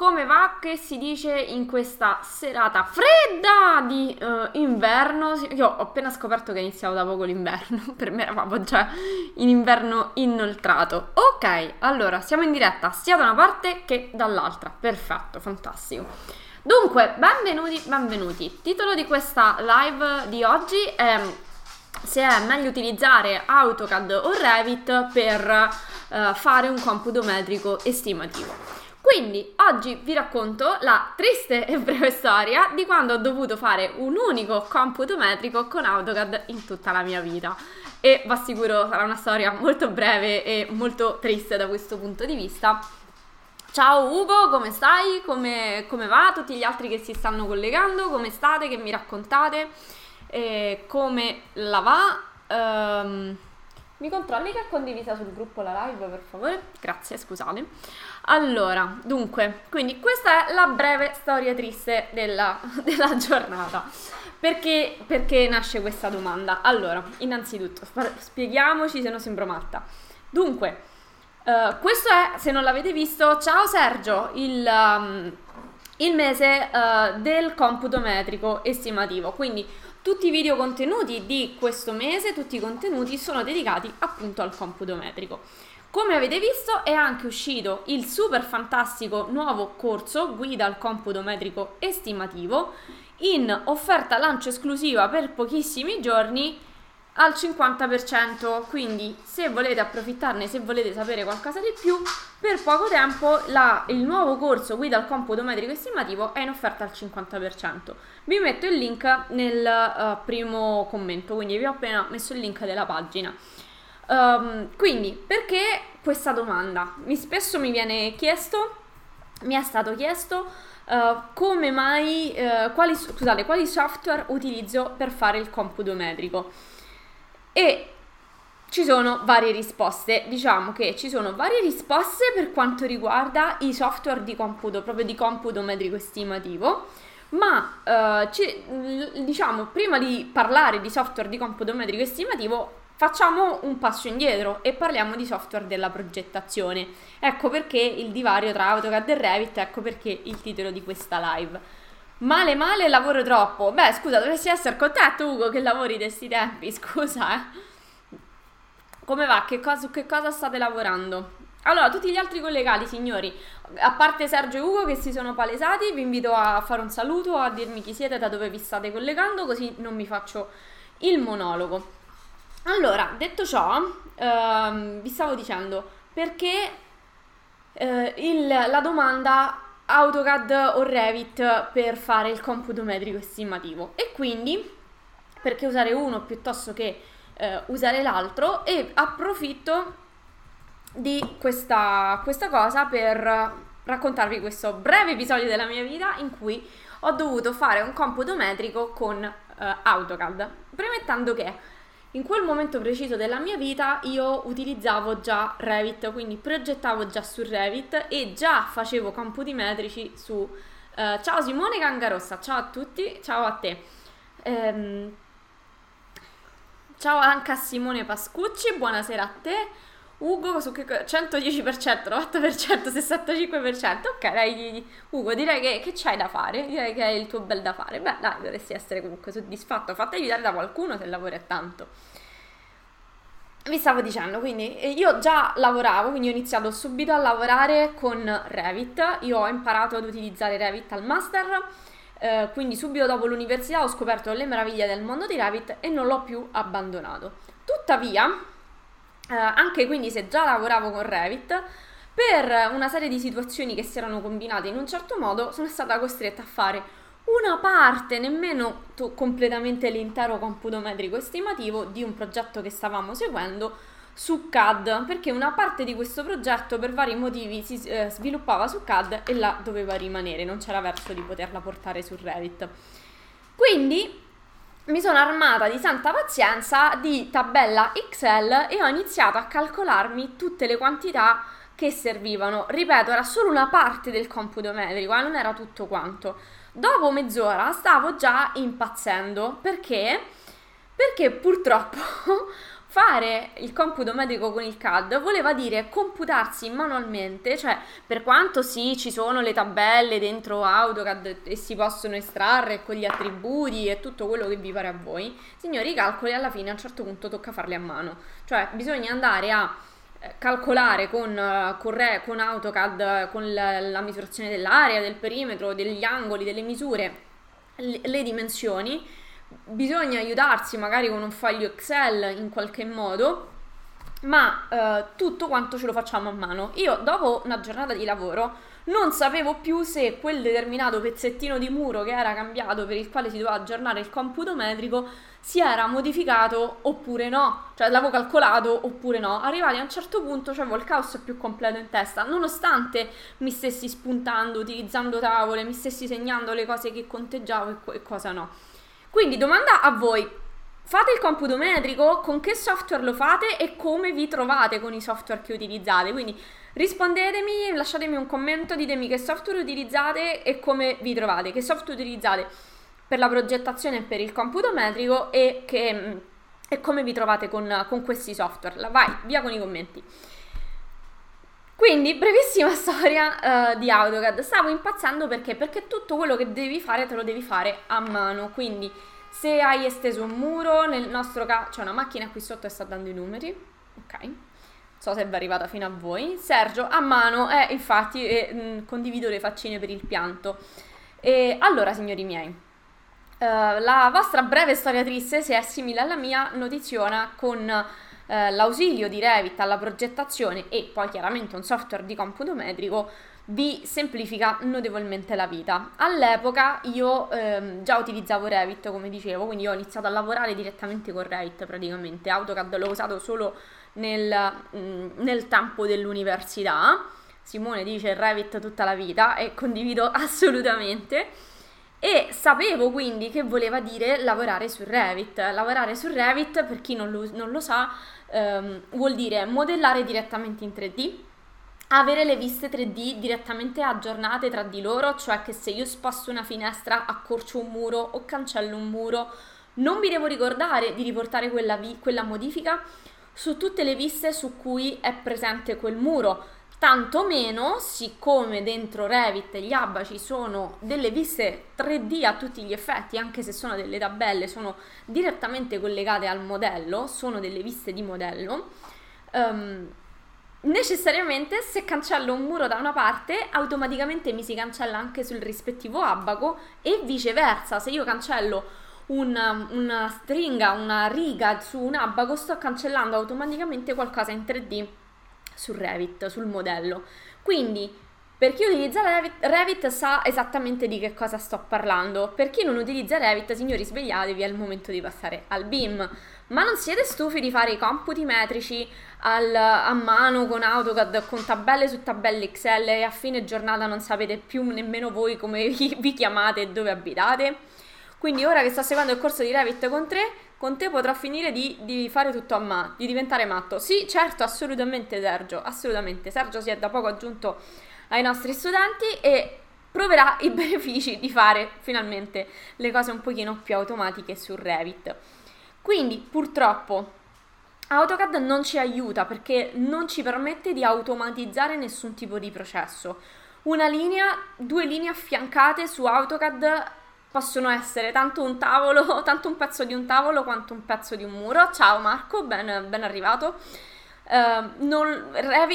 come va che si dice in questa serata fredda di uh, inverno? Io ho appena scoperto che iniziavo da poco l'inverno, per me eravamo già in inverno inoltrato. Ok, allora siamo in diretta sia da una parte che dall'altra. Perfetto, fantastico. Dunque, benvenuti, benvenuti. Titolo di questa live di oggi è se è meglio utilizzare AutoCAD o Revit per uh, fare un computo metrico estimativo. Quindi oggi vi racconto la triste e breve storia di quando ho dovuto fare un unico computo metrico con AutoCAD in tutta la mia vita. E vi assicuro sarà una storia molto breve e molto triste da questo punto di vista. Ciao Ugo, come stai? Come, come va? Tutti gli altri che si stanno collegando, come state? Che mi raccontate? E come la va? Um, mi controlli che è condivisa sul gruppo la live, per favore? Grazie, scusate. Allora, dunque, quindi questa è la breve storia triste della, della giornata. Perché, perché nasce questa domanda? Allora, innanzitutto, spieghiamoci se non sembro matta. Dunque, uh, questo è, se non l'avete visto, ciao Sergio, il... Um, il mese uh, del computo metrico estimativo. Quindi tutti i video contenuti di questo mese, tutti i contenuti sono dedicati appunto al computo metrico. Come avete visto è anche uscito il super fantastico nuovo corso Guida al computo metrico estimativo in offerta lancio esclusiva per pochissimi giorni al 50%, quindi se volete approfittarne, se volete sapere qualcosa di più, per poco tempo la, il nuovo corso guida al computo metrico estimativo è in offerta al 50%. Vi metto il link nel uh, primo commento, quindi vi ho appena messo il link della pagina. Um, quindi, perché questa domanda? Mi, spesso mi viene chiesto, mi è stato chiesto uh, come mai, uh, quali, scusate, quali software utilizzo per fare il computo metrico e ci sono varie risposte. Diciamo che ci sono varie risposte per quanto riguarda i software di computo, proprio di computo metrico estimativo. Ma eh, ci, diciamo, prima di parlare di software di computo metrico estimativo, facciamo un passo indietro e parliamo di software della progettazione. Ecco perché il divario tra AutoCAD e Revit, ecco perché il titolo di questa live. Male male lavoro troppo. Beh, scusa, dovresti essere contento Ugo che lavori di questi tempi, scusa, eh. Come va? Che cosa, su che cosa state lavorando? Allora, tutti gli altri collegati, signori, a parte Sergio e Ugo che si sono palesati, vi invito a fare un saluto, a dirmi chi siete, da dove vi state collegando, così non mi faccio il monologo. Allora, detto ciò, ehm, vi stavo dicendo perché eh, il, la domanda AutoCAD o Revit per fare il computo metrico estimativo. E quindi perché usare uno piuttosto che eh, usare l'altro e approfitto di questa, questa cosa per raccontarvi questo breve episodio della mia vita in cui ho dovuto fare un computo metrico con eh, AutoCAD. Premettendo che in quel momento preciso della mia vita io utilizzavo già Revit, quindi progettavo già su Revit e già facevo computi metrici su... Uh, ciao Simone Cangarossa, ciao a tutti, ciao a te. Um, ciao anche a Simone Pascucci, buonasera a te. Ugo su che 110%, 98%, 65%. Ok, dai, Ugo, direi che, che c'hai da fare. Direi che è il tuo bel da fare. Beh, dai, dovresti essere comunque soddisfatto. Fatti aiutare da qualcuno se lavori tanto. Vi stavo dicendo, quindi eh, io già lavoravo, quindi ho iniziato subito a lavorare con Revit. Io ho imparato ad utilizzare Revit al master. Eh, quindi subito dopo l'università ho scoperto le meraviglie del mondo di Revit e non l'ho più abbandonato. Tuttavia, eh, anche quindi se già lavoravo con Revit, per una serie di situazioni che si erano combinate in un certo modo, sono stata costretta a fare una parte, nemmeno to- completamente l'intero computo metrico estimativo di un progetto che stavamo seguendo su CAD, perché una parte di questo progetto per vari motivi si eh, sviluppava su CAD e là doveva rimanere, non c'era verso di poterla portare su Revit. Quindi mi sono armata di santa pazienza di tabella Excel e ho iniziato a calcolarmi tutte le quantità che servivano. Ripeto, era solo una parte del computo metrico, eh, non era tutto quanto. Dopo mezz'ora stavo già impazzendo perché? Perché purtroppo fare il computo metrico con il CAD voleva dire computarsi manualmente, cioè per quanto sì ci sono le tabelle dentro AutoCAD e si possono estrarre con gli attributi e tutto quello che vi pare a voi, signori i calcoli alla fine a un certo punto tocca farli a mano, cioè bisogna andare a eh, calcolare con, eh, con, Re, con AutoCAD, con la, la misurazione dell'area, del perimetro, degli angoli, delle misure, le, le dimensioni bisogna aiutarsi magari con un foglio Excel in qualche modo, ma eh, tutto quanto ce lo facciamo a mano. Io dopo una giornata di lavoro non sapevo più se quel determinato pezzettino di muro che era cambiato per il quale si doveva aggiornare il computo metrico si era modificato oppure no, cioè l'avevo calcolato oppure no. Arrivati a un certo punto avevo il caos più completo in testa, nonostante mi stessi spuntando, utilizzando tavole, mi stessi segnando le cose che conteggiavo e, co- e cosa no. Quindi domanda a voi, fate il computo metrico, con che software lo fate e come vi trovate con i software che utilizzate? Quindi rispondetemi, lasciatemi un commento, ditemi che software utilizzate e come vi trovate, che software utilizzate per la progettazione e per il computo metrico e, che, e come vi trovate con, con questi software. Vai, via con i commenti. Quindi, brevissima storia uh, di AutoCAD. Stavo impazzendo perché? Perché tutto quello che devi fare te lo devi fare a mano. Quindi, se hai esteso un muro, nel nostro caso c'è una macchina qui sotto e sta dando i numeri. Ok. So se è arrivata fino a voi. Sergio, a mano, eh, infatti, eh, mh, condivido le faccine per il pianto. E allora, signori miei, uh, la vostra breve storia triste, se è simile alla mia, notiziona con eh, l'ausilio di Revit alla progettazione e poi chiaramente un software di computo metrico vi semplifica notevolmente la vita. All'epoca io ehm, già utilizzavo Revit, come dicevo, quindi ho iniziato a lavorare direttamente con Revit praticamente. AutoCAD l'ho usato solo nel, mh, mm, nel tempo dell'università. Simone dice Revit tutta la vita e condivido assolutamente. E sapevo quindi che voleva dire lavorare su Revit. Lavorare su Revit, per chi non lo, non lo sa, ehm, vuol dire modellare direttamente in 3D, avere le viste 3D direttamente aggiornate tra di loro, cioè che se io sposto una finestra, accorcio un muro o cancello un muro, non mi devo ricordare di riportare quella, vi- quella modifica su tutte le viste su cui è presente quel muro. Tanto meno, siccome dentro Revit gli abaci sono delle viste 3D a tutti gli effetti, anche se sono delle tabelle, sono direttamente collegate al modello, sono delle viste di modello, um, necessariamente se cancello un muro da una parte, automaticamente mi si cancella anche sul rispettivo abaco e viceversa, se io cancello una, una stringa, una riga su un abaco, sto cancellando automaticamente qualcosa in 3D su Revit, sul modello. Quindi, per chi utilizza Revit, Revit, sa esattamente di che cosa sto parlando. Per chi non utilizza Revit, signori, svegliatevi, è il momento di passare al BIM. Ma non siete stufi di fare i computi metrici al, a mano con AutoCAD, con tabelle su tabelle Excel e a fine giornata non sapete più nemmeno voi come vi, vi chiamate e dove abitate? Quindi ora che sto seguendo il corso di Revit con 3, con te potrà finire di, di fare tutto a mano, di diventare matto. Sì, certo, assolutamente Sergio, assolutamente. Sergio si è da poco aggiunto ai nostri studenti e proverà i benefici di fare finalmente le cose un pochino più automatiche su Revit. Quindi, purtroppo, AutoCAD non ci aiuta perché non ci permette di automatizzare nessun tipo di processo. Una linea, due linee affiancate su AutoCAD possono essere tanto un tavolo, tanto un pezzo di un tavolo quanto un pezzo di un muro. Ciao Marco, ben, ben arrivato. Uh, non,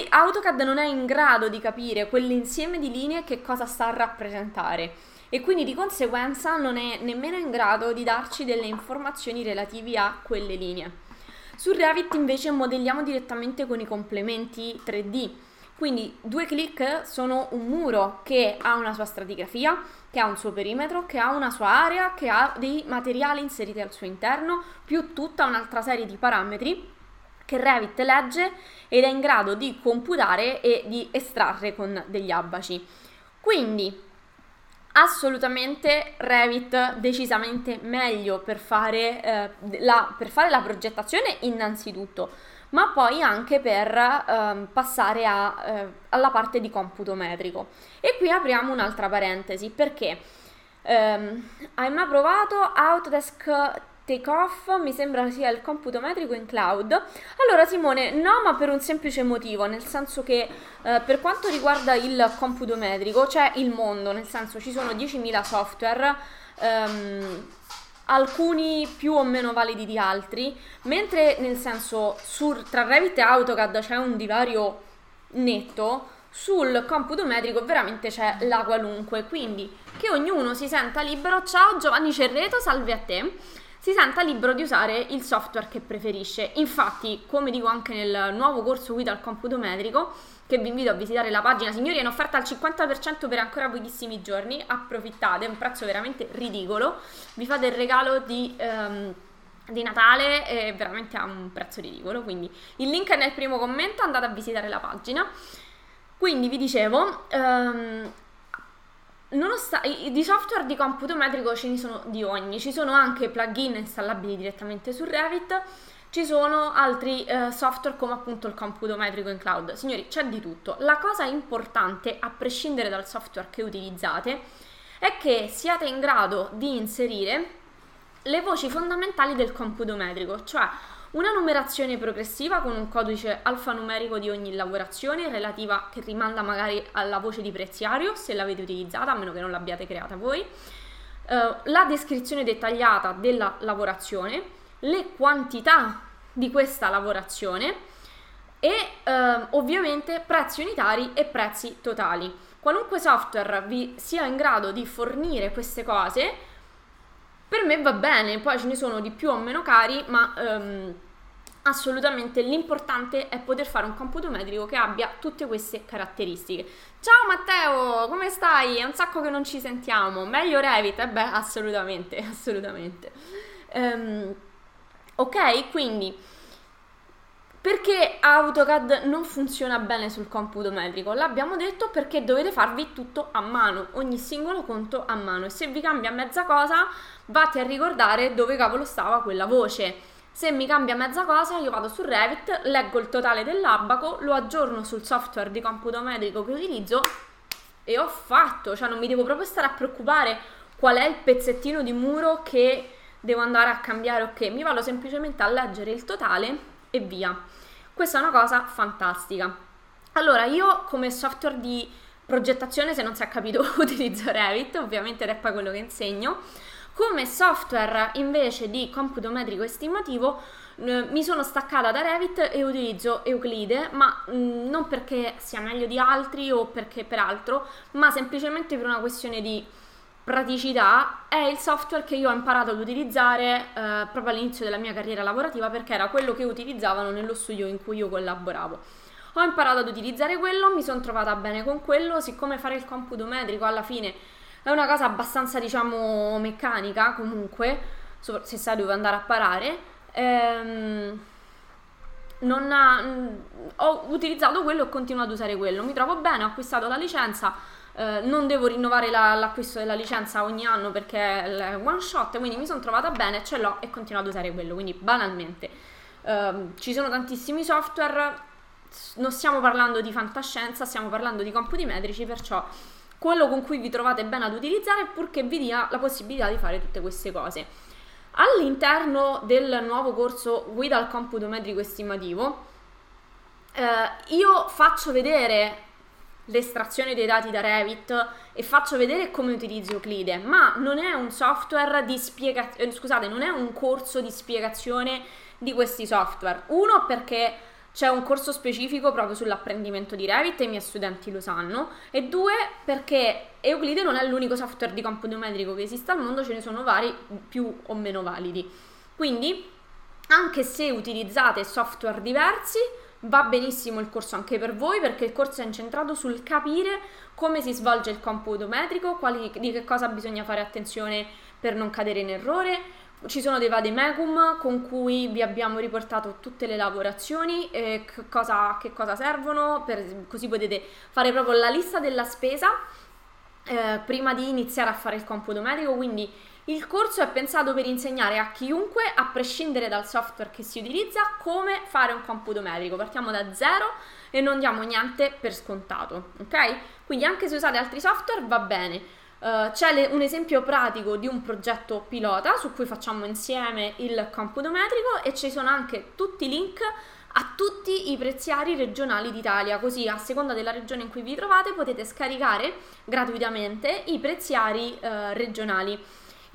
AutoCAD non è in grado di capire quell'insieme di linee che cosa sta a rappresentare e quindi di conseguenza non è nemmeno in grado di darci delle informazioni relative a quelle linee. Su Revit invece modelliamo direttamente con i complementi 3D quindi due clic sono un muro che ha una sua stratigrafia, che ha un suo perimetro, che ha una sua area, che ha dei materiali inseriti al suo interno, più tutta un'altra serie di parametri che Revit legge ed è in grado di computare e di estrarre con degli abaci. Quindi assolutamente Revit decisamente meglio per fare, eh, la, per fare la progettazione innanzitutto ma poi anche per ehm, passare a, eh, alla parte di computo metrico. E qui apriamo un'altra parentesi perché ehm, hai mai provato Autodesk Takeoff mi sembra sia il computo metrico in cloud. Allora Simone, no, ma per un semplice motivo, nel senso che eh, per quanto riguarda il computo metrico c'è il mondo, nel senso ci sono 10.000 software, ehm, alcuni più o meno validi di altri, mentre nel senso su, tra Revit e AutoCAD c'è un divario netto, sul computo metrico veramente c'è la qualunque, quindi che ognuno si senta libero. Ciao Giovanni Cerreto, salve a te. Si senta libero di usare il software che preferisce. Infatti, come dico anche nel nuovo corso guida al computo metrico, che vi invito a visitare la pagina, signori, è in offerta al 50% per ancora pochissimi giorni. Approfittate, è un prezzo veramente ridicolo. Vi fate il regalo di. Um, di Natale è veramente a un prezzo ridicolo quindi il link è nel primo commento andate a visitare la pagina quindi vi dicevo, um, di software di computo metrico ce ne sono di ogni, ci sono anche plugin installabili direttamente su Revit, ci sono altri uh, software come appunto il computo metrico in cloud. Signori, c'è di tutto. La cosa importante, a prescindere dal software che utilizzate, è che siate in grado di inserire le voci fondamentali del computo metrico, cioè una numerazione progressiva con un codice alfanumerico di ogni lavorazione relativa che rimanda magari alla voce di preziario se l'avete utilizzata, a meno che non l'abbiate creata voi, uh, la descrizione dettagliata della lavorazione, le quantità di questa lavorazione e uh, ovviamente prezzi unitari e prezzi totali. Qualunque software vi sia in grado di fornire queste cose, per me va bene, poi ce ne sono di più o meno cari, ma um, assolutamente l'importante è poter fare un computo metrico che abbia tutte queste caratteristiche. Ciao Matteo, come stai? È un sacco che non ci sentiamo. Meglio Revit? Eh beh, assolutamente, assolutamente. Um, ok, quindi perché AutoCAD non funziona bene sul computo metrico? L'abbiamo detto perché dovete farvi tutto a mano, ogni singolo conto a mano. E se vi cambia mezza cosa, vate a ricordare dove cavolo stava quella voce. Se mi cambia mezza cosa, io vado su Revit, leggo il totale dell'abaco, lo aggiorno sul software di computo metrico che utilizzo e ho fatto, cioè non mi devo proprio stare a preoccupare qual è il pezzettino di muro che devo andare a cambiare o che mi vado semplicemente a leggere il totale e via. Questa è una cosa fantastica. Allora, io come software di progettazione, se non si è capito, utilizzo Revit, ovviamente ed è poi quello che insegno. Come software invece di computo metrico estimativo eh, mi sono staccata da Revit e utilizzo Euclide, ma mh, non perché sia meglio di altri o perché per altro, ma semplicemente per una questione di praticità. È il software che io ho imparato ad utilizzare eh, proprio all'inizio della mia carriera lavorativa perché era quello che utilizzavano nello studio in cui io collaboravo. Ho imparato ad utilizzare quello, mi sono trovata bene con quello, siccome fare il computo metrico alla fine è una cosa abbastanza, diciamo, meccanica comunque, se sai dove andare a parare. Ehm, ha, ho utilizzato quello e ho continuato ad usare quello. Mi trovo bene, ho acquistato la licenza. Eh, non devo rinnovare la, l'acquisto della licenza ogni anno perché è one shot, quindi mi sono trovata bene, ce l'ho e continuo ad usare quello. Quindi banalmente eh, ci sono tantissimi software, non stiamo parlando di fantascienza, stiamo parlando di computi metrici, perciò quello con cui vi trovate bene ad utilizzare purché vi dia la possibilità di fare tutte queste cose. All'interno del nuovo corso Guida al computo metrico estimativo eh, io faccio vedere l'estrazione dei dati da Revit e faccio vedere come utilizzo Euclide, ma non è un software di spiegazione, eh, scusate, non è un corso di spiegazione di questi software. Uno perché c'è un corso specifico proprio sull'apprendimento di Revit e i miei studenti lo sanno. E due, perché Euclide non è l'unico software di computo metrico che esiste al mondo, ce ne sono vari più o meno validi. Quindi, anche se utilizzate software diversi, va benissimo il corso anche per voi perché il corso è incentrato sul capire come si svolge il computo metrico, quali, di che cosa bisogna fare attenzione per non cadere in errore, ci sono dei vademecum con cui vi abbiamo riportato tutte le lavorazioni, e che, cosa, che cosa servono, per, così potete fare proprio la lista della spesa eh, prima di iniziare a fare il computo medico, quindi il corso è pensato per insegnare a chiunque, a prescindere dal software che si utilizza, come fare un computo medico. Partiamo da zero e non diamo niente per scontato, ok? Quindi anche se usate altri software va bene. Uh, c'è le, un esempio pratico di un progetto pilota su cui facciamo insieme il computo metrico e ci sono anche tutti i link a tutti i preziari regionali d'Italia, così a seconda della regione in cui vi trovate potete scaricare gratuitamente i preziari uh, regionali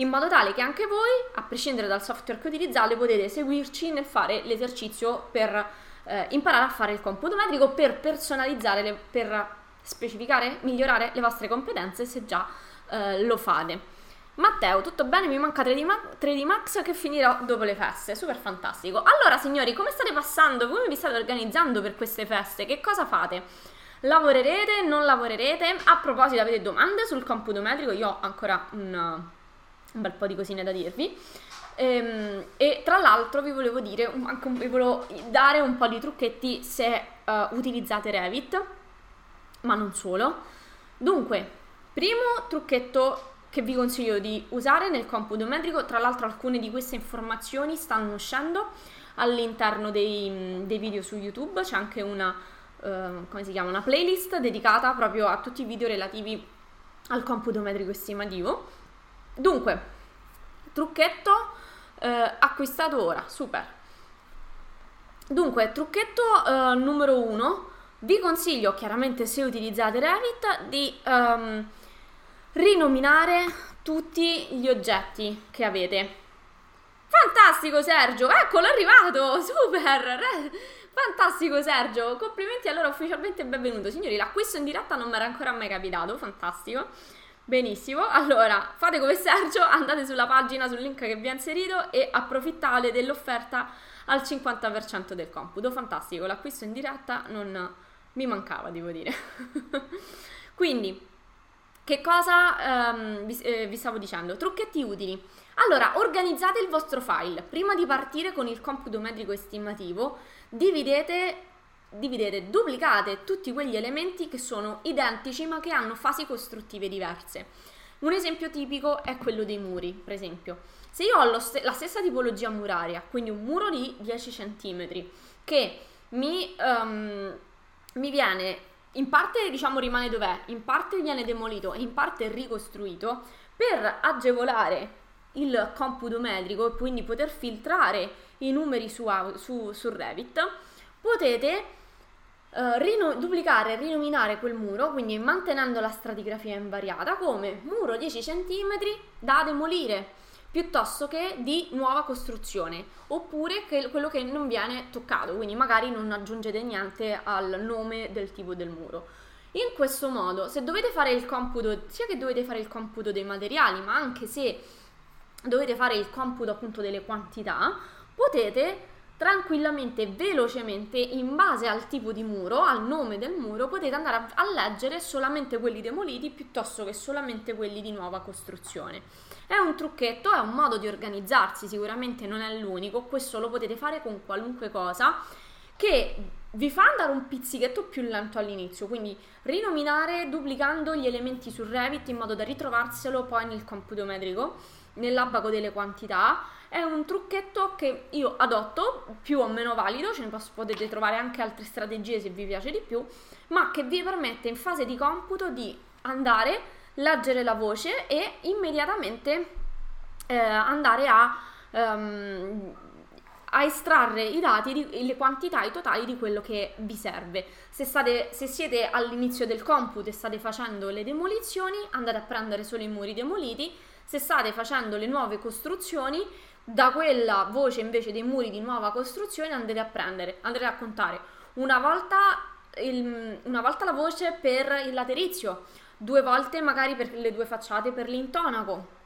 in modo tale che anche voi, a prescindere dal software che utilizzate, potete seguirci nel fare l'esercizio per eh, imparare a fare il computo metrico, per personalizzare, le, per specificare, migliorare le vostre competenze se già eh, lo fate. Matteo, tutto bene? Mi manca 3D, Ma- 3D Max che finirò dopo le feste. Super fantastico. Allora, signori, come state passando? Come vi state organizzando per queste feste? Che cosa fate? Lavorerete? Non lavorerete? A proposito, avete domande sul computo metrico? Io ho ancora un un bel po' di cosine da dirvi. Ehm, e tra l'altro vi volevo dire, anche, vi volevo dare un po' di trucchetti se uh, utilizzate Revit, ma non solo. Dunque, primo trucchetto che vi consiglio di usare nel computo metrico, tra l'altro alcune di queste informazioni stanno uscendo all'interno dei, dei video su YouTube, c'è anche una, uh, chiama, una playlist dedicata proprio a tutti i video relativi al computo metrico estimativo. Dunque, trucchetto eh, acquistato ora, super. Dunque, trucchetto eh, numero uno, vi consiglio chiaramente se utilizzate Revit di um, rinominare tutti gli oggetti che avete. Fantastico Sergio, eccolo è arrivato, super, fantastico Sergio, complimenti allora ufficialmente benvenuto. Signori, l'acquisto in diretta non mi era ancora mai capitato, fantastico. Benissimo, allora fate come Sergio, andate sulla pagina, sul link che vi ho inserito e approfittate dell'offerta al 50% del computo. Fantastico, l'acquisto in diretta non mi mancava, devo dire. Quindi, che cosa um, vi, eh, vi stavo dicendo? Trucchetti utili. Allora, organizzate il vostro file. Prima di partire con il computo metrico estimativo, dividete dividete, duplicate tutti quegli elementi che sono identici ma che hanno fasi costruttive diverse. Un esempio tipico è quello dei muri, per esempio. Se io ho st- la stessa tipologia muraria, quindi un muro di 10 cm, che mi, um, mi viene, in parte diciamo rimane dov'è, in parte viene demolito e in parte ricostruito, per agevolare il computo metrico e quindi poter filtrare i numeri su, su, su Revit, potete Uh, rino- duplicare e rinominare quel muro, quindi mantenendo la stratigrafia invariata, come muro 10 cm da demolire piuttosto che di nuova costruzione, oppure che quello che non viene toccato, quindi magari non aggiungete niente al nome del tipo del muro. In questo modo, se dovete fare il computo, sia che dovete fare il computo dei materiali, ma anche se dovete fare il computo appunto delle quantità, potete tranquillamente, velocemente, in base al tipo di muro, al nome del muro, potete andare a, a leggere solamente quelli demoliti piuttosto che solamente quelli di nuova costruzione. È un trucchetto, è un modo di organizzarsi, sicuramente non è l'unico, questo lo potete fare con qualunque cosa che vi fa andare un pizzichetto più lento all'inizio, quindi rinominare duplicando gli elementi su Revit in modo da ritrovarselo poi nel computo metrico, nell'abaco delle quantità. È un trucchetto che io adotto, più o meno valido, ce ne posso, potete trovare anche altre strategie se vi piace di più, ma che vi permette in fase di computo di andare, leggere la voce e immediatamente eh, andare a, um, a, estrarre i dati, le quantità, i totali di quello che vi serve. Se, state, se siete all'inizio del computo e state facendo le demolizioni, andate a prendere solo i muri demoliti, se state facendo le nuove costruzioni, da quella voce invece dei muri di nuova costruzione andrete a prendere, andrete a contare. Una volta, il, una volta la voce per il laterizio, due volte magari per le due facciate per l'intonaco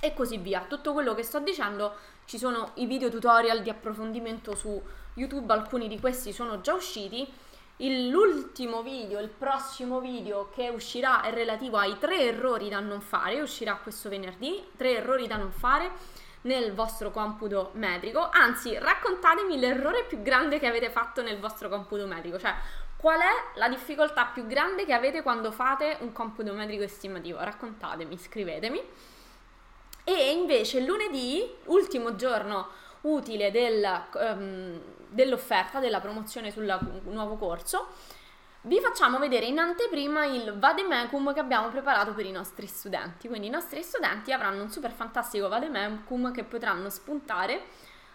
e così via. Tutto quello che sto dicendo ci sono i video tutorial di approfondimento su YouTube, alcuni di questi sono già usciti. L'ultimo video, il prossimo video che uscirà è relativo ai tre errori da non fare, uscirà questo venerdì, tre errori da non fare nel vostro computo metrico, anzi raccontatemi l'errore più grande che avete fatto nel vostro computo metrico, cioè qual è la difficoltà più grande che avete quando fate un computo metrico estimativo, raccontatemi, scrivetemi. E invece lunedì, ultimo giorno utile del, um, dell'offerta, della promozione sul nuovo corso, vi facciamo vedere in anteprima il vademecum che abbiamo preparato per i nostri studenti. Quindi i nostri studenti avranno un super fantastico vademecum che potranno spuntare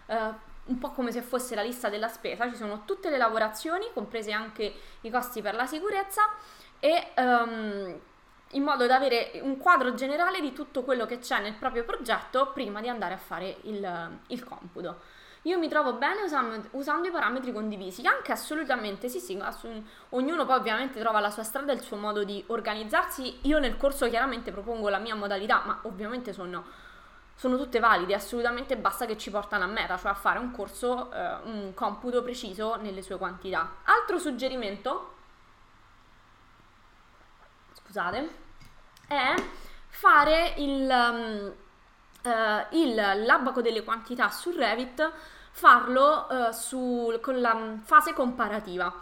eh, un po' come se fosse la lista della spesa, ci sono tutte le lavorazioni, comprese anche i costi per la sicurezza e um, in modo da avere un quadro generale di tutto quello che c'è nel proprio progetto prima di andare a fare il, il computo. Io mi trovo bene usando, usando, i parametri condivisi, anche assolutamente sì, sì, ognuno poi ovviamente trova la sua strada e il suo modo di organizzarsi. Io nel corso chiaramente propongo la mia modalità, ma ovviamente sono sono tutte valide, assolutamente basta che ci portano a meta, cioè a fare un corso, eh, un computo preciso nelle sue quantità. Altro suggerimento, scusate, è fare il, um, uh, il l'abaco delle quantità su Revit, farlo uh, su, con la fase comparativa.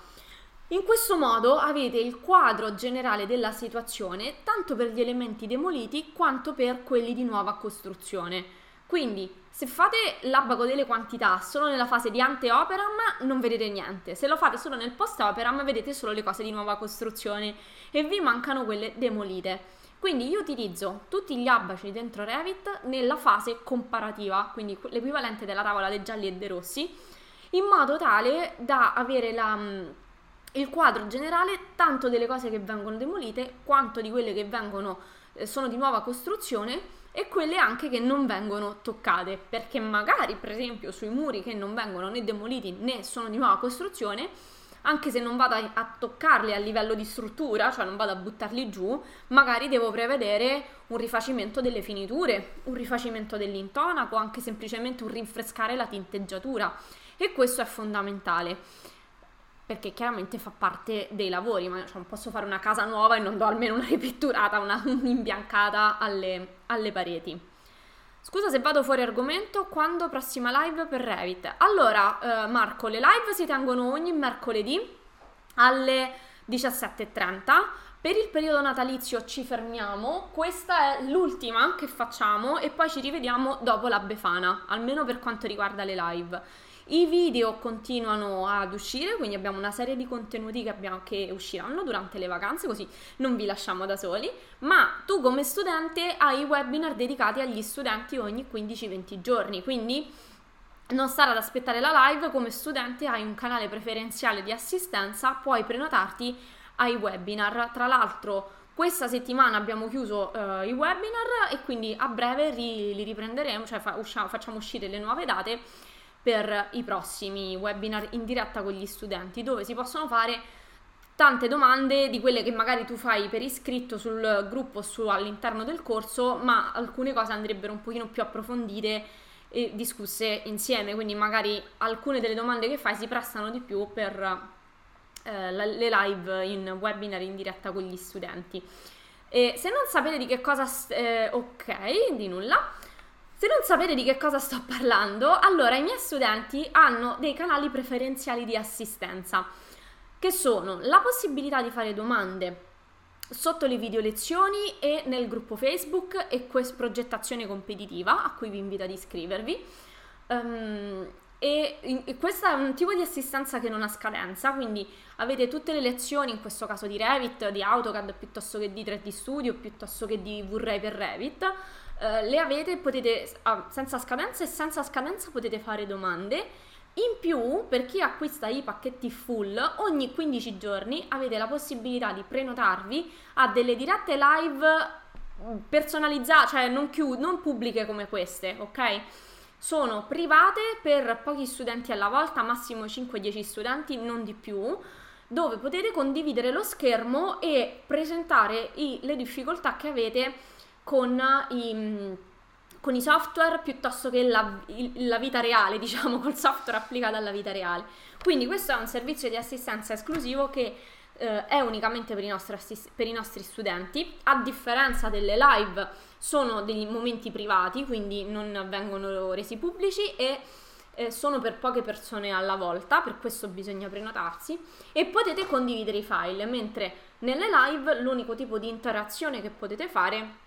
In questo modo avete il quadro generale della situazione tanto per gli elementi demoliti quanto per quelli di nuova costruzione. Quindi, se fate l'abaco delle quantità solo nella fase di ante operam, non vedete niente. Se lo fate solo nel post operam, vedete solo le cose di nuova costruzione e vi mancano quelle demolite. Quindi io utilizzo tutti gli abaci dentro Revit nella fase comparativa, quindi l'equivalente della tavola dei gialli e dei rossi, in modo tale da avere la il quadro generale tanto delle cose che vengono demolite quanto di quelle che vengono, eh, sono di nuova costruzione e quelle anche che non vengono toccate perché magari per esempio sui muri che non vengono né demoliti né sono di nuova costruzione anche se non vado a, toccarli a livello di struttura, cioè non vado a buttarli giù, magari devo prevedere un rifacimento delle finiture, un rifacimento dell'intonaco, anche semplicemente un rinfrescare la tinteggiatura. E questo è fondamentale perché chiaramente fa parte dei lavori, ma cioè, non posso fare una casa nuova e non do almeno una ripetturata, una un'imbiancata alle, alle pareti. Scusa se vado fuori argomento, quando prossima live per Revit? Allora, eh, Marco, le live si tengono ogni mercoledì alle 17.30. Per il periodo natalizio ci fermiamo, questa è l'ultima che facciamo e poi ci rivediamo dopo la Befana, almeno per quanto riguarda le live. I video continuano ad uscire, quindi abbiamo una serie di contenuti che, abbiamo, che usciranno durante le vacanze, così non vi lasciamo da soli, ma tu come studente hai webinar dedicati agli studenti ogni 15-20 giorni, quindi non stare ad aspettare la live, come studente hai un canale preferenziale di assistenza, puoi prenotarti ai webinar. Tra l'altro questa settimana abbiamo chiuso uh, i webinar e quindi a breve ri- li riprenderemo, cioè fa- usciamo, facciamo uscire le nuove date per i prossimi webinar in diretta con gli studenti dove si possono fare tante domande di quelle che magari tu fai per iscritto sul gruppo su, all'interno del corso, ma alcune cose andrebbero un pochino più approfondite e discusse insieme, quindi magari alcune delle domande che fai si prestano di più per eh, le live in webinar in diretta con gli studenti. E se non sapete di che cosa... Eh, ok, di nulla. Se non sapete di che cosa sto parlando, allora i miei studenti hanno dei canali preferenziali di assistenza, che sono la possibilità di fare domande sotto le video lezioni e nel gruppo Facebook e quest progettazione competitiva a cui vi invito ad iscrivervi. Um, e, e questo è un tipo di assistenza che non ha scadenza, quindi avete tutte le lezioni, in questo caso di Revit, di AutoCAD piuttosto che di 3D Studio, piuttosto che di V-Ray per Revit eh, le avete, potete, ah, senza scadenza e senza scadenza potete fare domande. In più, per chi acquista i pacchetti full, ogni 15 giorni avete la possibilità di prenotarvi a delle dirette live mm, personalizzate, cioè non, chiud- non pubbliche come queste, ok? Sono private per pochi studenti alla volta, massimo 5-10 studenti, non di più, dove potete condividere lo schermo e presentare i- le difficoltà che avete con i, con i software piuttosto che la, la, vita reale, diciamo, col software applicato alla vita reale. Quindi questo è un servizio di assistenza esclusivo che eh, è unicamente per i, nostri assist- per i nostri studenti, a differenza delle live sono dei momenti privati, quindi non vengono resi pubblici e eh, sono per poche persone alla volta, per questo bisogna prenotarsi e potete condividere i file, mentre nelle live l'unico tipo di interazione che potete fare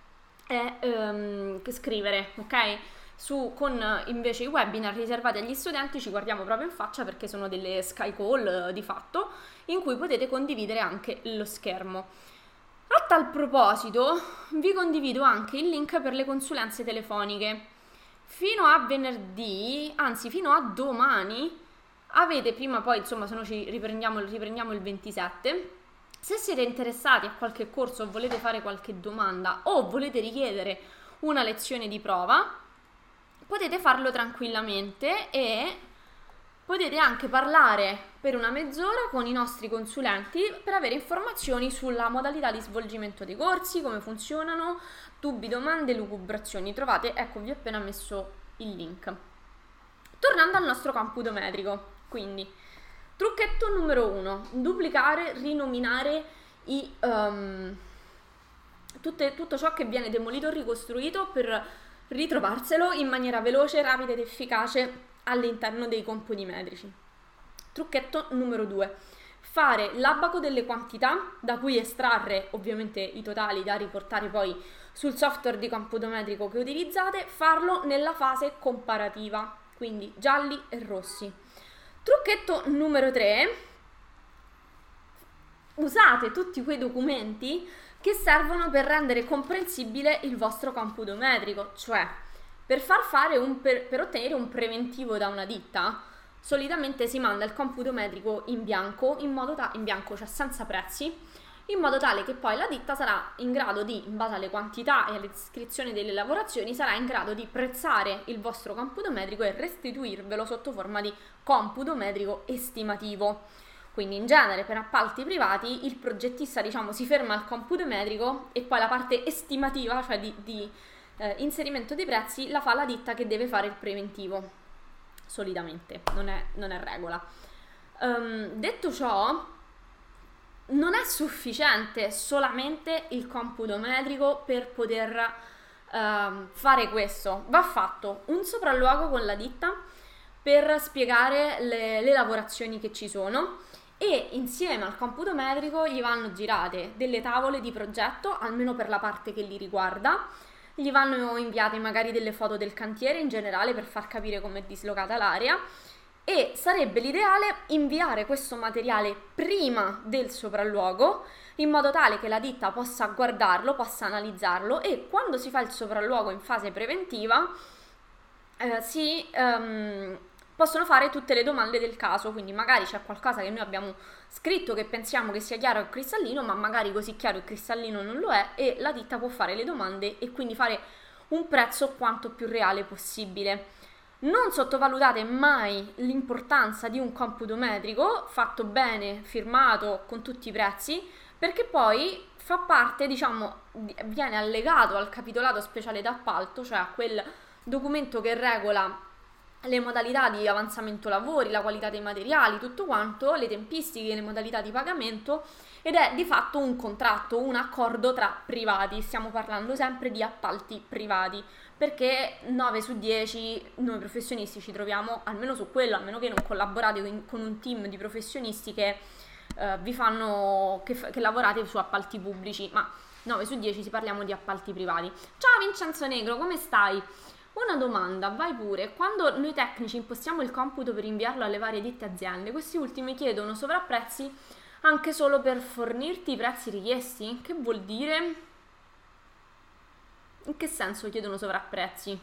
è um, scrivere, ok? Su, con invece i webinar riservati agli studenti ci guardiamo proprio in faccia perché sono delle sky call di fatto in cui potete condividere anche lo schermo. A tal proposito vi condivido anche il link per le consulenze telefoniche. Fino a venerdì, anzi fino a domani, avete prima poi, insomma, se no ci riprendiamo, riprendiamo il 27. Se siete interessati a qualche corso o volete fare qualche domanda o volete richiedere una lezione di prova, potete farlo tranquillamente e Potete anche parlare per una mezz'ora con i nostri consulenti per avere informazioni sulla modalità di svolgimento dei corsi, come funzionano, dubbi, domande, lucubrazioni. Trovate, ecco, vi ho appena messo il link. Tornando al nostro campo metrico, quindi trucchetto numero uno, duplicare, rinominare i, um, tutte, tutto ciò che viene demolito o ricostruito per ritrovarselo in maniera veloce, rapida ed efficace all'interno dei compiti metrici. Trucchetto numero 2. Fare l'abaco delle quantità da cui estrarre ovviamente i totali da riportare poi sul software di computo metrico che utilizzate, farlo nella fase comparativa, quindi gialli e rossi. Trucchetto numero 3. Usate tutti quei documenti che servono per rendere comprensibile il vostro computo metrico, cioè per, per, per ottenere un preventivo da una ditta, solitamente si manda il computo metrico in bianco, in modo da, in bianco, cioè senza prezzi, in modo tale che poi la ditta sarà in grado di, in base alle quantità e alle descrizioni delle lavorazioni, sarà in grado di prezzare il vostro computo metrico e restituirvelo sotto forma di computo metrico estimativo. Quindi in genere per appalti privati il progettista diciamo si ferma al computo metrico e poi la parte estimativa, cioè di, di eh, inserimento dei prezzi la fa la ditta che deve fare il preventivo, solitamente, non è, non è regola. Um, detto ciò, non è sufficiente solamente il computo metrico per poter uh, fare questo. Va fatto un sopralluogo con la ditta per spiegare le, le, lavorazioni che ci sono e insieme al computo metrico gli vanno girate delle tavole di progetto, almeno per la parte che li riguarda, gli vanno inviate magari delle foto del cantiere in generale per far capire com'è dislocata l'area e sarebbe l'ideale inviare questo materiale prima del sopralluogo in modo tale che la ditta possa guardarlo, possa analizzarlo e quando si fa il sopralluogo in fase preventiva eh, si um, possono fare tutte le domande del caso, quindi magari c'è qualcosa che noi abbiamo scritto che pensiamo che sia chiaro e cristallino, ma magari così chiaro e cristallino non lo è e la ditta può fare le domande e quindi fare un prezzo quanto più reale possibile. Non sottovalutate mai l'importanza di un computo metrico fatto bene, firmato con tutti i prezzi, perché poi fa parte, diciamo, viene allegato al capitolato speciale d'appalto, cioè a quel documento che regola le modalità di avanzamento lavori, la qualità dei materiali, tutto quanto, le tempistiche, le modalità di pagamento ed è di fatto un contratto, un accordo tra privati, stiamo parlando sempre di appalti privati, perché 9 su 10 noi professionisti ci troviamo almeno su quello, a meno che non collaborate con un team di professionisti che eh, vi fanno che, che lavorate su appalti pubblici, ma 9 su 10 si parliamo di appalti privati. Ciao Vincenzo Negro, come stai? Una domanda, vai pure. Quando noi tecnici impostiamo il computo per inviarlo alle varie ditte aziende, questi ultimi chiedono sovrapprezzi anche solo per fornirti i prezzi richiesti? Che vuol dire? In che senso chiedono sovrapprezzi?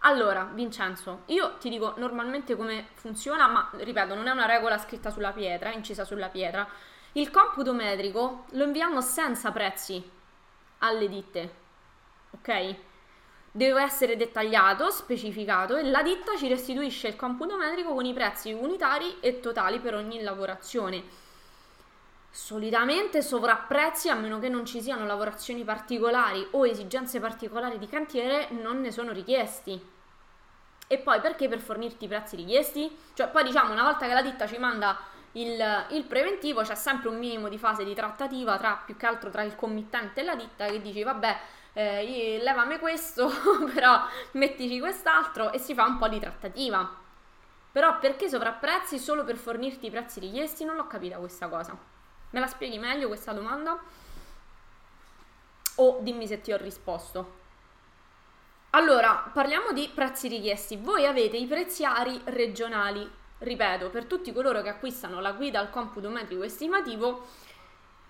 Allora, Vincenzo, io ti dico normalmente come funziona, ma ripeto, non è una regola scritta sulla pietra, incisa sulla pietra. Il computo metrico lo inviamo senza prezzi alle ditte, ok? deve essere dettagliato, specificato e la ditta ci restituisce il computo metrico con i prezzi unitari e totali per ogni lavorazione. Solitamente sovrapprezzi, a meno che non ci siano lavorazioni particolari o esigenze particolari di cantiere, non ne sono richiesti. E poi perché per fornirti i prezzi richiesti? Cioè poi diciamo una volta che la ditta ci manda il, il, preventivo c'è sempre un minimo di fase di trattativa tra più che altro tra il committente e la ditta che dice vabbè eh, levami questo, però mettici quest'altro e si fa un po' di trattativa. Però perché sovrapprezzi solo per fornirti i prezzi richiesti? Non l'ho capita questa cosa. Me la spieghi meglio questa domanda? O dimmi se ti ho risposto. Allora, parliamo di prezzi richiesti. Voi avete i preziari regionali. Ripeto, per tutti coloro che acquistano la guida al computo metrico estimativo,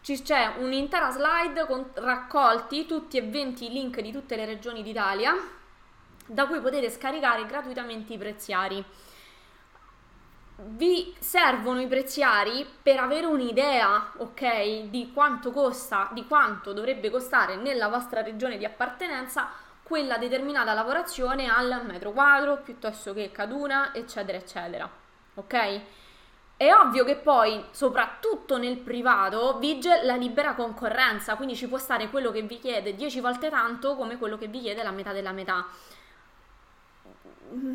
c'è un'intera slide con raccolti tutti e 20 i link di tutte le regioni d'Italia da cui potete scaricare gratuitamente i preziari. Vi servono i preziari per avere un'idea, ok, di quanto costa, di quanto dovrebbe costare nella vostra regione di appartenenza quella determinata lavorazione al metro quadro piuttosto che caduna, eccetera, eccetera. Ok? È ovvio che poi, soprattutto nel privato, vige la libera concorrenza, quindi ci può stare quello che vi chiede 10 volte tanto come quello che vi chiede la metà della metà.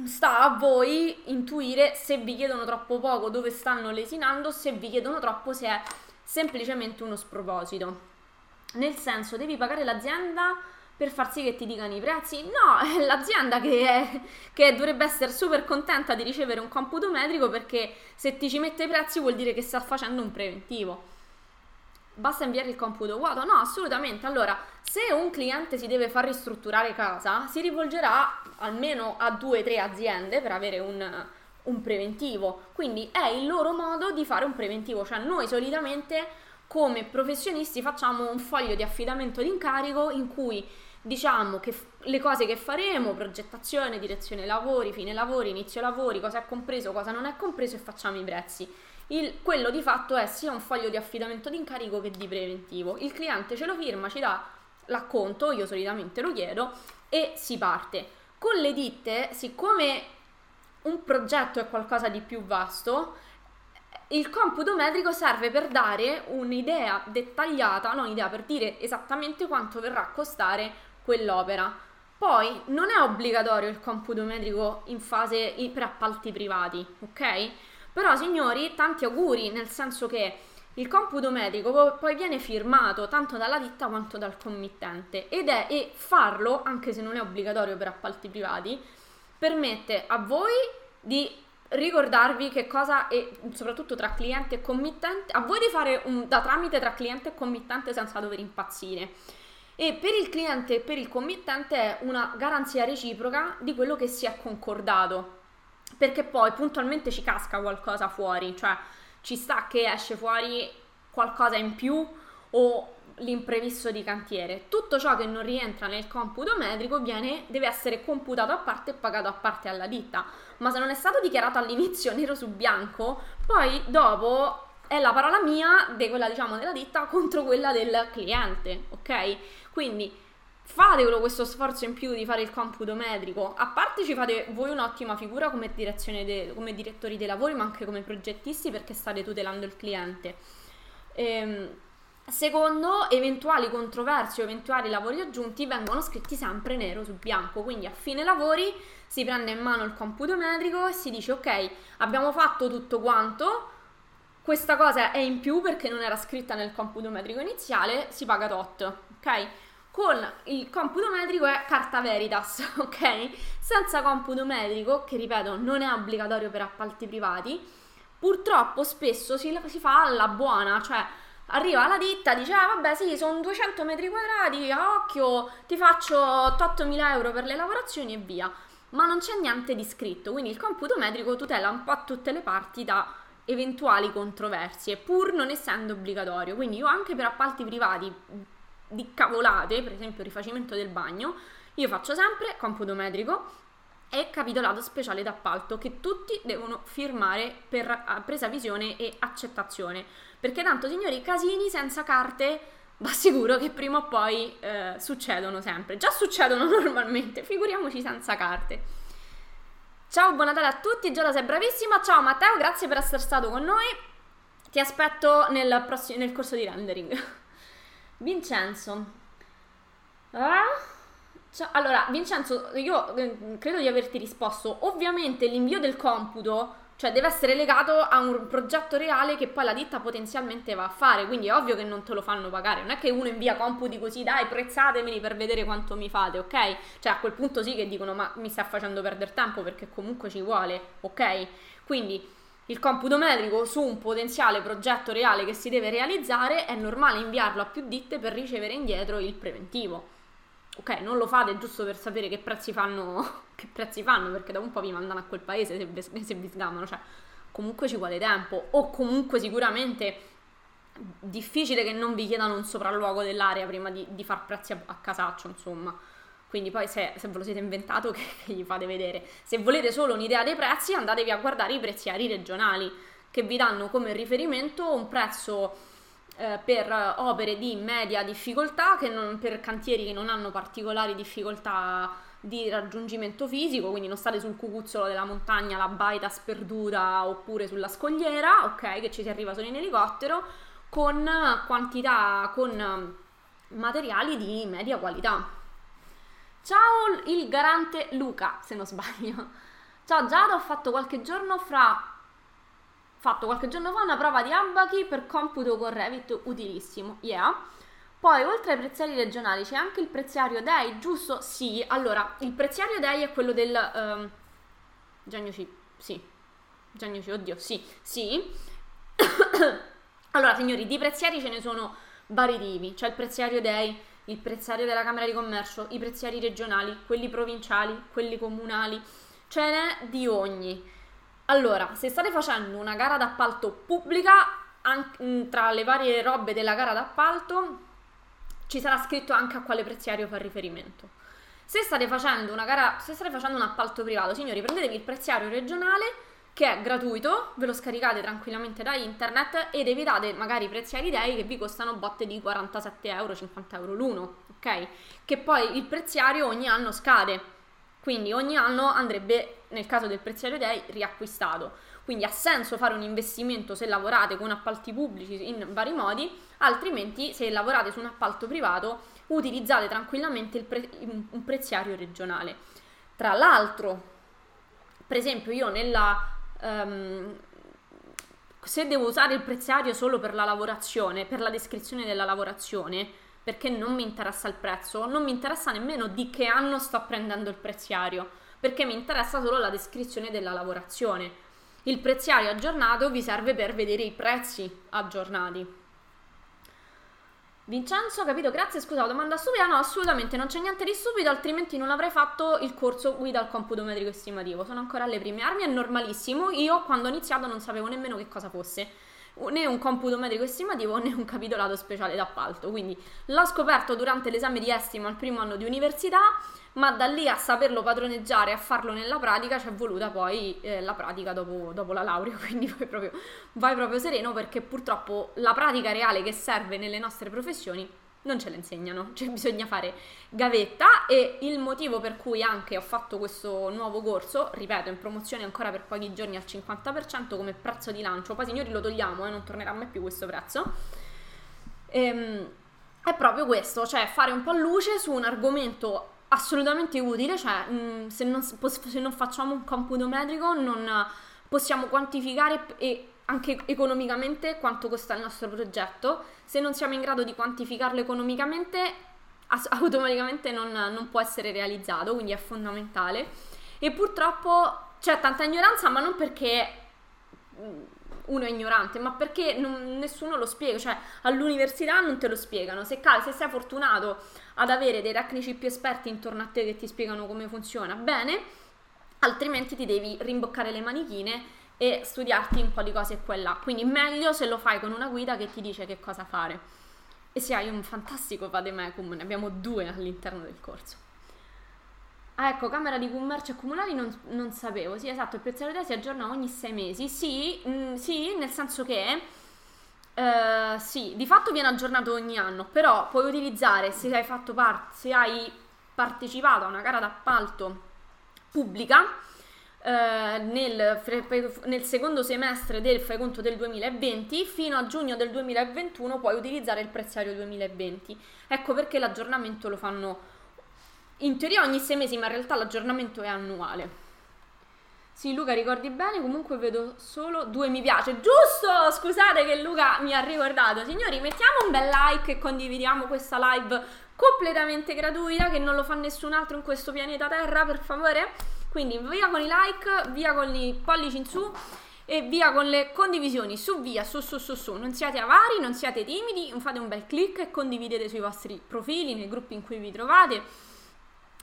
Sta a voi intuire se vi chiedono troppo poco dove stanno lesinando, se vi chiedono troppo se è semplicemente uno sproposito. Nel senso, devi pagare l'azienda per far sì che ti dicano i prezzi? No, è l'azienda che, è, che dovrebbe essere super contenta di ricevere un computo metrico perché se ti ci mette i prezzi vuol dire che sta facendo un preventivo. Basta inviare il computo vuoto? No, assolutamente. Allora, se un cliente si deve far ristrutturare casa, si rivolgerà almeno a due o tre aziende per avere un, un preventivo. Quindi è il loro modo di fare un preventivo. Cioè, noi solitamente come professionisti facciamo un foglio di affidamento d'incarico in cui diciamo che le cose che faremo, progettazione, direzione lavori, fine lavori, inizio lavori, cosa è compreso, cosa non è compreso e facciamo i prezzi. Il, quello di fatto è sia un foglio di affidamento d'incarico che di preventivo. Il cliente ce lo firma, ci dà l'acconto, io solitamente lo chiedo e si parte. Con le ditte, siccome un progetto è qualcosa di più vasto, il computo metrico serve per dare un'idea dettagliata, non un'idea per dire esattamente quanto verrà a costare quell'opera. Poi non è obbligatorio il computo metrico in fase per appalti privati, ok? Però signori, tanti auguri, nel senso che il computo metrico poi viene firmato tanto dalla ditta quanto dal committente ed è e farlo, anche se non è obbligatorio per appalti privati, permette a voi di ricordarvi che cosa e soprattutto tra cliente e committente, a voi di fare un da tramite tra cliente e committente senza dover impazzire. E per il cliente e per il committente è una garanzia reciproca di quello che si è concordato perché poi puntualmente ci casca qualcosa fuori cioè ci sta che esce fuori qualcosa in più o l'imprevisto di cantiere tutto ciò che non rientra nel computo metrico viene, deve essere computato a parte e pagato a parte alla ditta ma se non è stato dichiarato all'inizio nero su bianco poi dopo è la parola mia, di quella diciamo della ditta, contro quella del cliente, ok? Quindi fatelo questo sforzo in più di fare il computo metrico. A parte ci fate voi un'ottima figura come, de, come direttori dei lavori, ma anche come progettisti perché state tutelando il cliente. Ehm, secondo, eventuali controversie o eventuali lavori aggiunti vengono scritti sempre nero su bianco. Quindi a fine lavori si prende in mano il computo metrico e si dice ok, abbiamo fatto tutto quanto questa cosa è in più perché non era scritta nel computo metrico iniziale, si paga tot, ok? Con il computo metrico è carta veritas, ok? Senza computo metrico, che ripeto non è obbligatorio per appalti privati, purtroppo spesso si, si fa alla buona, cioè arriva la ditta, dice ah vabbè sì sono 200 metri quadrati, a occhio ti faccio 8.000 euro per le lavorazioni e via, ma non c'è niente di scritto, quindi il computo metrico tutela un po' tutte le parti da eventuali controversie, pur non essendo obbligatorio, quindi io anche per appalti privati di cavolate, per esempio rifacimento del bagno, io faccio sempre computo metrico e capitolato speciale d'appalto che tutti devono firmare per presa visione e accettazione. Perché tanto, signori, casini senza carte va sicuro che prima o poi eh, succedono sempre. Già succedono normalmente, figuriamoci senza carte. Ciao, buon Natale a tutti, Giada sei bravissima. Ciao Matteo, grazie per essere stato con noi. Ti aspetto nel, prossimo, nel corso di rendering. Vincenzo. Ah? Cioè, allora, Vincenzo, io eh, credo di averti risposto. Ovviamente l'invio del computo, cioè deve essere legato a un progetto reale che poi la ditta potenzialmente va a fare, quindi è ovvio che non te lo fanno pagare. Non è che uno invia computi così, dai, prezzatemeli per vedere quanto mi fate, ok? Cioè a quel punto sì che dicono "Ma mi sta facendo perdere tempo perché comunque ci vuole", ok? Quindi il computo metrico su un potenziale progetto reale che si deve realizzare è normale inviarlo a più ditte per ricevere indietro il preventivo. ok, non lo fate giusto per sapere che prezzi fanno, che prezzi fanno perché da un po' vi mandano a quel paese se, se vi sgamano, cioè comunque ci vuole tempo o comunque sicuramente difficile che non vi chiedano un sopralluogo dell'area prima di, di far prezzi a, a, casaccio, insomma. Quindi poi se, se, ve lo siete inventato che, che gli fate vedere. Se volete solo un'idea dei prezzi andatevi a guardare i preziari regionali che vi danno come riferimento un prezzo eh, per opere di media difficoltà, non, per cantieri che non hanno particolari difficoltà di raggiungimento fisico, quindi non state sul cucuzzolo della montagna, la baita sperduta oppure sulla scogliera, ok, che ci si arriva solo in elicottero, con quantità, con materiali di media qualità. Ciao il garante Luca, se non sbaglio. Ciao Giada, ho fatto qualche giorno fra fatto qualche giorno fa una prova di Abachi per computo con Revit utilissimo. Yeah. Poi, oltre ai preziari regionali, c'è anche il preziario DEI, giusto? Sì. Allora, il preziario DEI è quello del... Um, Genio C. Sì. Genio C, oddio, sì. Sì. allora, signori, di preziari ce ne sono vari tipi. C'è il preziario DEI, il preziario della Camera di Commercio, i preziari regionali, quelli provinciali, quelli comunali. Ce n'è di ogni. Allora, se state facendo una gara d'appalto pubblica, anche, mm, tra le varie robe della gara d'appalto ci sarà scritto anche a quale preziario fa riferimento. Se state facendo una gara, se state facendo un appalto privato, signori, prendetevi il preziario regionale che è gratuito, ve lo scaricate tranquillamente da internet ed evitate magari i preziari dei che vi costano botte di 47 euro, 50 euro l'uno, ok? Che poi il preziario ogni anno scade quindi ogni anno andrebbe, nel caso del preziario dei, riacquistato. Quindi ha senso fare un investimento se lavorate con appalti pubblici in vari modi, altrimenti se lavorate su un appalto privato utilizzate tranquillamente pre- un preziario regionale. Tra l'altro, per esempio io nella... Um, se devo usare il preziario solo per la lavorazione, per la descrizione della lavorazione, perché non mi interessa il prezzo, non mi interessa nemmeno di che anno sto prendendo il preziario, perché mi interessa solo la descrizione della lavorazione. Il preziario aggiornato vi serve per vedere i prezzi aggiornati. Vincenzo, capito? Grazie, scusa, la domanda stupida. No, assolutamente non c'è niente di stupido, altrimenti non avrei fatto il corso guida al computo metrico estimativo. Sono ancora alle prime armi, è normalissimo. Io quando ho iniziato non sapevo nemmeno che cosa fosse né un computo metrico estimativo né un capitolato speciale d'appalto. Quindi l'ho scoperto durante l'esame di estimo al primo anno di università, ma da lì a saperlo padroneggiare e a farlo nella pratica ci è voluta poi eh, la pratica dopo, dopo, la laurea. Quindi vai proprio, vai proprio sereno perché purtroppo la pratica reale che serve nelle nostre professioni non ce le insegnano, cioè bisogna fare gavetta e il motivo per cui anche ho fatto questo nuovo corso, ripeto, in promozione ancora per pochi giorni al 50% come prezzo di lancio, poi signori lo togliamo e eh, non tornerà mai più questo prezzo, ehm, è proprio questo, cioè fare un po' luce su un argomento assolutamente utile, cioè mh, mm, se, non, se non facciamo un computo metrico non possiamo quantificare e anche economicamente quanto costa il nostro progetto. Se non siamo in grado di quantificarlo economicamente, automaticamente non, non, può essere realizzato, quindi è fondamentale. E purtroppo c'è tanta ignoranza, ma non perché mm, uno è ignorante, ma perché non, nessuno lo spiega, cioè all'università non te lo spiegano. Se, se sei fortunato ad avere dei tecnici più esperti intorno a te che ti spiegano come funziona, bene, altrimenti ti devi rimboccare le manichine e studiarti un po' di cose qua e là. Quindi meglio se lo fai con una guida che ti dice che cosa fare. E se hai un fantastico vademecum, ne abbiamo due all'interno del corso. Ah, ecco, Camera di Commercio e Comunali non, non sapevo. Sì, esatto, il della si aggiorna ogni sei mesi. Sì, mh, mm, sì, nel senso che... Uh, sì, di fatto viene aggiornato ogni anno, però puoi utilizzare se hai parte, se hai partecipato a una gara d'appalto pubblica, eh, nel, nel, secondo semestre del fai conto del 2020 fino a giugno del 2021 puoi utilizzare il preziario 2020. Ecco perché l'aggiornamento lo fanno in teoria ogni sei mesi, ma in realtà l'aggiornamento è annuale. Sì, Luca, ricordi bene, comunque vedo solo due mi piace. Giusto! Scusate che Luca mi ha ricordato. Signori, mettiamo un bel like e condividiamo questa live completamente gratuita che non lo fa nessun altro in questo pianeta Terra, per favore. Quindi via con i like, via con i pollici in su e via con le condivisioni, su via, su su su su, non siate avari, non siate timidi, fate un bel click e condividete sui vostri profili, nei gruppi in cui vi trovate,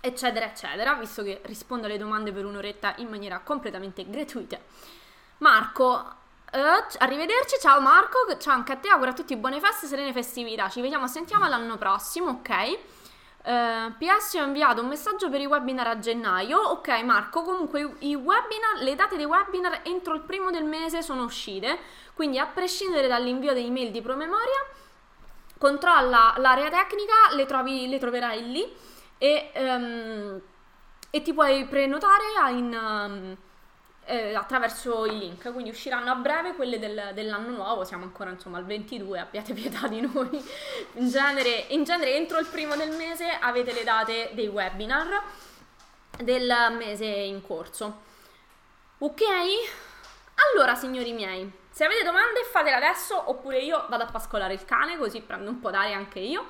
eccetera eccetera, visto che rispondo alle domande per un'oretta in maniera completamente gratuita. Marco, Uh, arrivederci, ciao Marco, ciao anche a te, auguro a tutti buone feste, serene festività, ci vediamo, sentiamo l'anno prossimo, ok? Uh, eh, PS ho inviato un messaggio per i webinar a gennaio, ok Marco, comunque i webinar, le date dei webinar entro il primo del mese sono uscite, quindi a prescindere dall'invio delle email di promemoria, controlla l'area tecnica, le, trovi, le troverai lì e, um, e ti puoi prenotare in... Um, eh, attraverso i link, quindi usciranno a breve quelle del, dell'anno nuovo, siamo ancora insomma al 22, abbiate pietà di noi, in genere, in genere entro il primo del mese avete le date dei webinar del mese in corso. Ok? Allora signori miei, se avete domande fatele adesso oppure io vado a pascolare il cane così prendo un po' d'aria anche io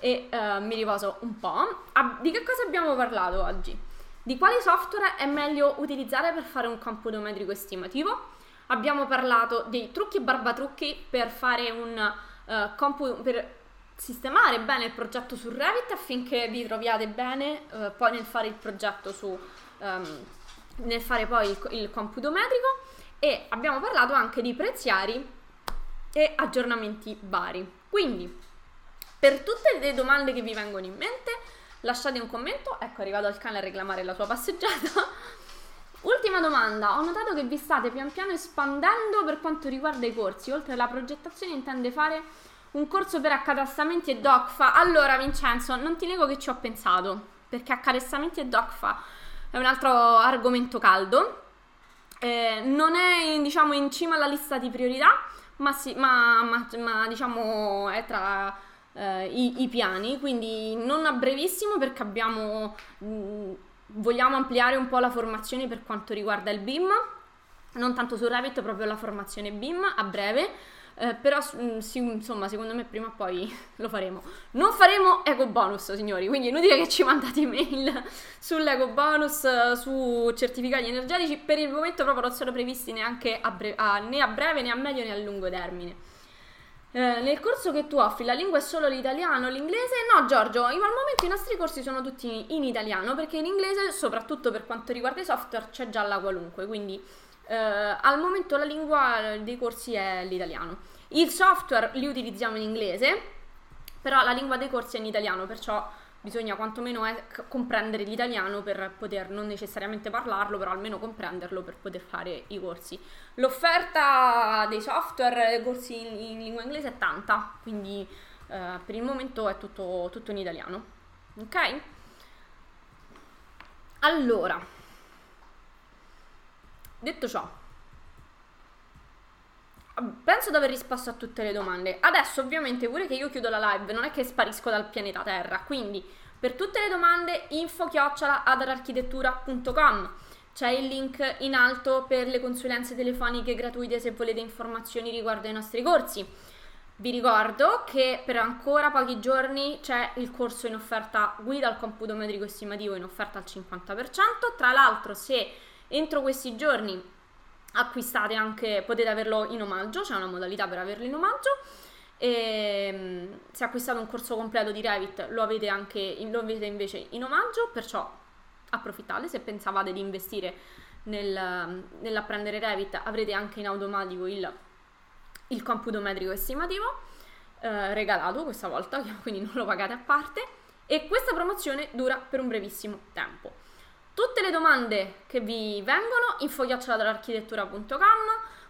e uh, mi riposo un po'. Ah, di che cosa abbiamo parlato oggi? Di quali software è meglio utilizzare per fare un campo geometrico estimativo? Abbiamo parlato dei trucchi e barbatrucchi per fare un uh, compu- per sistemare bene il progetto su Revit affinché vi troviate bene uh, poi nel fare il progetto su um, nel fare poi il, il computo metrico e abbiamo parlato anche di preziari e aggiornamenti vari. Quindi, per tutte le domande che vi vengono in mente, Lasciate un commento, ecco arrivato il cane a reclamare la sua passeggiata. Ultima domanda, ho notato che vi state pian piano espandendo per quanto riguarda i corsi, oltre alla progettazione intende fare un corso per accatastamenti e DOCFA. Allora Vincenzo, non ti nego che ci ho pensato, perché accatastamenti e DOCFA è un altro argomento caldo, eh, non è diciamo in cima alla lista di priorità, ma, sì, ma, ma, ma diciamo è tra eh, i, i, piani, quindi non a brevissimo perché abbiamo, mh, mm, vogliamo ampliare un po' la formazione per quanto riguarda il BIM, non tanto su Revit, proprio la formazione BIM a breve. Eh, però mm, sì, insomma secondo me prima o poi lo faremo non faremo eco bonus signori quindi è inutile che ci mandate email sull'eco bonus su certificati energetici per il momento proprio non sono previsti neanche a, bre- a, né a breve né a medio né a lungo termine eh, nel corso che tu offri la lingua è solo l'italiano, l'inglese? No Giorgio, al momento i nostri corsi sono tutti in italiano perché in inglese, soprattutto per quanto riguarda i software, c'è già la qualunque, quindi eh, al momento la lingua dei corsi è l'italiano. Il software li utilizziamo in inglese, però la lingua dei corsi è in italiano, perciò bisogna quantomeno è comprendere l'italiano per poter non necessariamente parlarlo, però almeno comprenderlo per poter fare i corsi. L'offerta dei software, corsi in, in lingua inglese è tanta, quindi eh, per il momento è tutto, tutto in italiano. Ok? Allora, detto ciò, penso di aver risposto a tutte le domande. Adesso ovviamente pure che io chiudo la live, non è che sparisco dal pianeta Terra, quindi per tutte le domande info chiocciola adararchitettura.com c'è il link in alto per le consulenze telefoniche gratuite se volete informazioni riguardo ai nostri corsi. Vi ricordo che per ancora pochi giorni c'è il corso in offerta guida al computo metrico estimativo in offerta al 50%. Tra l'altro, se entro questi giorni acquistate anche, potete averlo in omaggio, c'è una modalità per averlo in omaggio. E, ehm, se acquistate un corso completo di Revit lo avete, anche, lo avete invece in omaggio, perciò approfittate se pensavate di investire nel, nell'apprendere Revit avrete anche in automatico il, il computo metrico estimativo eh, regalato questa volta, quindi non lo pagate a parte e questa promozione dura per un brevissimo tempo. Tutte le domande che vi vengono, info-architettura.com,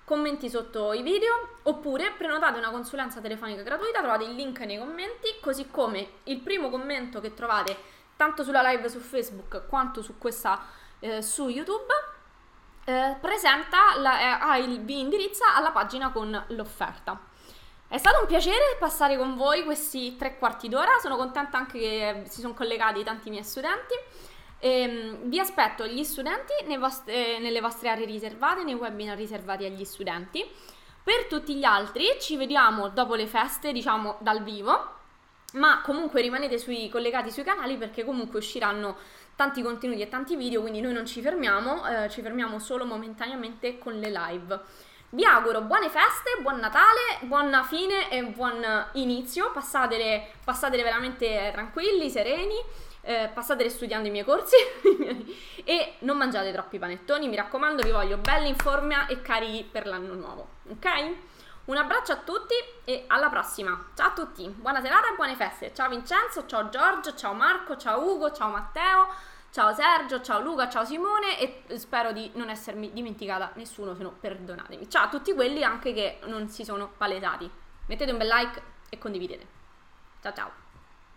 commenti sotto i video, oppure prenotate una consulenza telefonica gratuita, trovate il link nei commenti, così come il primo commento che trovate tanto sulla live su Facebook quanto su questa eh, su YouTube. Eh, presenta la, eh, il, vi indirizza alla pagina con l'offerta. È stato un piacere passare con voi questi tre quarti d'ora, sono contenta anche che si sono collegati tanti miei studenti. Ehm, vi aspetto gli studenti vostre, nelle vostre aree riservate, nei webinar riservati agli studenti. Per tutti gli altri ci vediamo dopo le feste, diciamo dal vivo. ma comunque rimanete sui, collegati sui canali perché comunque usciranno tanti contenuti e tanti video, quindi noi non ci fermiamo, eh, ci fermiamo solo momentaneamente con le live. Vi auguro buone feste, buon Natale, buona fine e buon inizio, passatele, passatele veramente tranquilli, sereni, eh, passatele studiando i miei corsi e non mangiate troppi panettoni, mi raccomando, vi voglio belli in forma e carichi per l'anno nuovo, ok? Un abbraccio a tutti e alla prossima. Ciao a tutti, buona serata e buone feste. Ciao Vincenzo, ciao Giorgio, ciao Marco, ciao Ugo, ciao Matteo, ciao Sergio, ciao Luca, ciao Simone e spero di non essermi dimenticata nessuno, se no perdonatemi. Ciao a tutti quelli anche che non si sono palesati. Mettete un bel like e condividete. Ciao ciao.